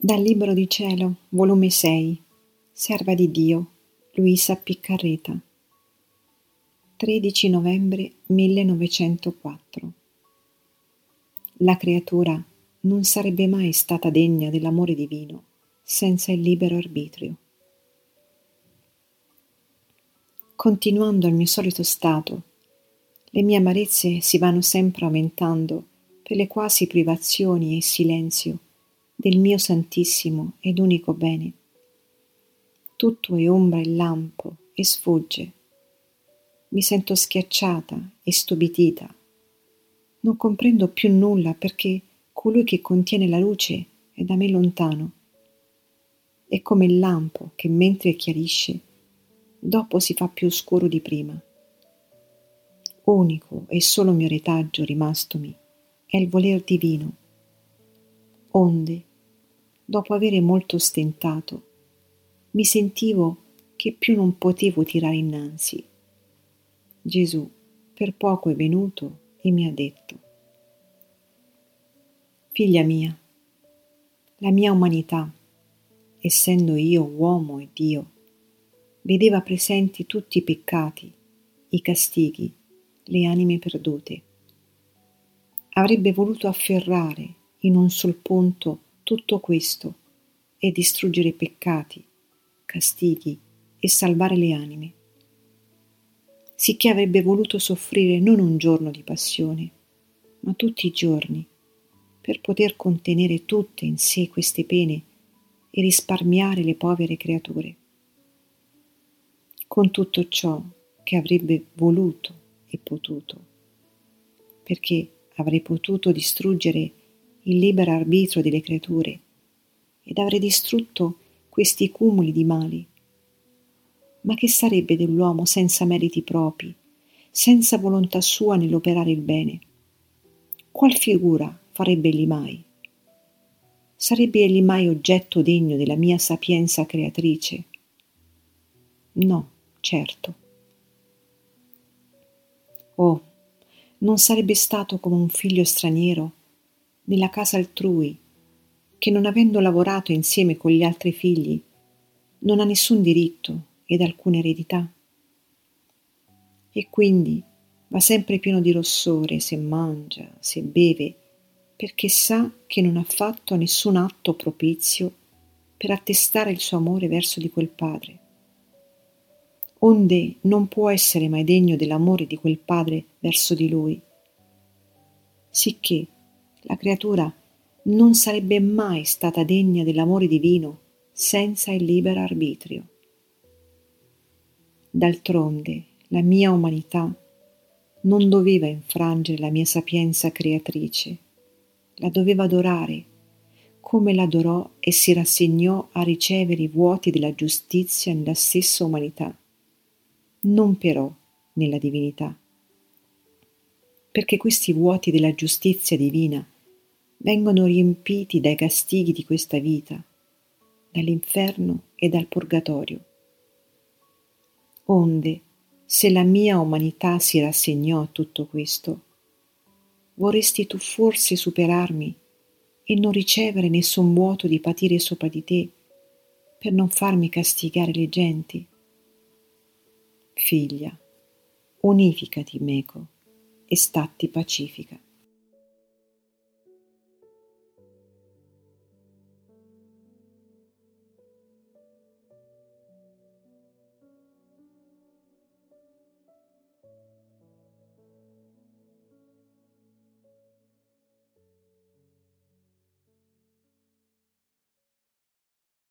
Dal Libro di Cielo, volume 6, Serva di Dio, Luisa Piccarreta, 13 novembre 1904. La creatura non sarebbe mai stata degna dell'amore divino senza il libero arbitrio. Continuando il mio solito stato, le mie amarezze si vanno sempre aumentando per le quasi privazioni e silenzio del mio santissimo ed unico bene. Tutto è ombra e lampo e sfugge. Mi sento schiacciata e stupidita. Non comprendo più nulla perché colui che contiene la luce è da me lontano. È come il lampo che mentre chiarisce, dopo si fa più scuro di prima. Unico e solo mio retaggio rimastomi è il voler divino. Onde, dopo avere molto stentato, mi sentivo che più non potevo tirare innanzi. Gesù per poco è venuto e mi ha detto, Figlia mia, la mia umanità, essendo io uomo e Dio, vedeva presenti tutti i peccati, i castighi, le anime perdute. Avrebbe voluto afferrare in un sol punto tutto questo e distruggere peccati, castighi e salvare le anime. Sicché avrebbe voluto soffrire non un giorno di passione, ma tutti i giorni, per poter contenere tutte in sé queste pene e risparmiare le povere creature. Con tutto ciò che avrebbe voluto e potuto, perché avrei potuto distruggere il libero arbitrio delle creature ed avrei distrutto questi cumuli di mali. Ma che sarebbe dell'uomo senza meriti propri, senza volontà sua nell'operare il bene? Qual figura farebbe egli mai? Sarebbe egli mai oggetto degno della mia sapienza creatrice? No, certo. Oh, non sarebbe stato come un figlio straniero nella casa altrui, che non avendo lavorato insieme con gli altri figli, non ha nessun diritto ed alcuna eredità. E quindi va sempre pieno di rossore se mangia, se beve, perché sa che non ha fatto nessun atto propizio per attestare il suo amore verso di quel padre. Onde non può essere mai degno dell'amore di quel padre verso di lui. Sicché la creatura non sarebbe mai stata degna dell'amore divino senza il libero arbitrio. D'altronde la mia umanità non doveva infrangere la mia sapienza creatrice, la doveva adorare, come l'adorò e si rassegnò a ricevere i vuoti della giustizia nella stessa umanità, non però nella divinità perché questi vuoti della giustizia divina vengono riempiti dai castighi di questa vita, dall'inferno e dal purgatorio. Onde, se la mia umanità si rassegnò a tutto questo, vorresti tu forse superarmi e non ricevere nessun vuoto di patire sopra di te per non farmi castigare le genti? Figlia, unificati meco e statti pacifica.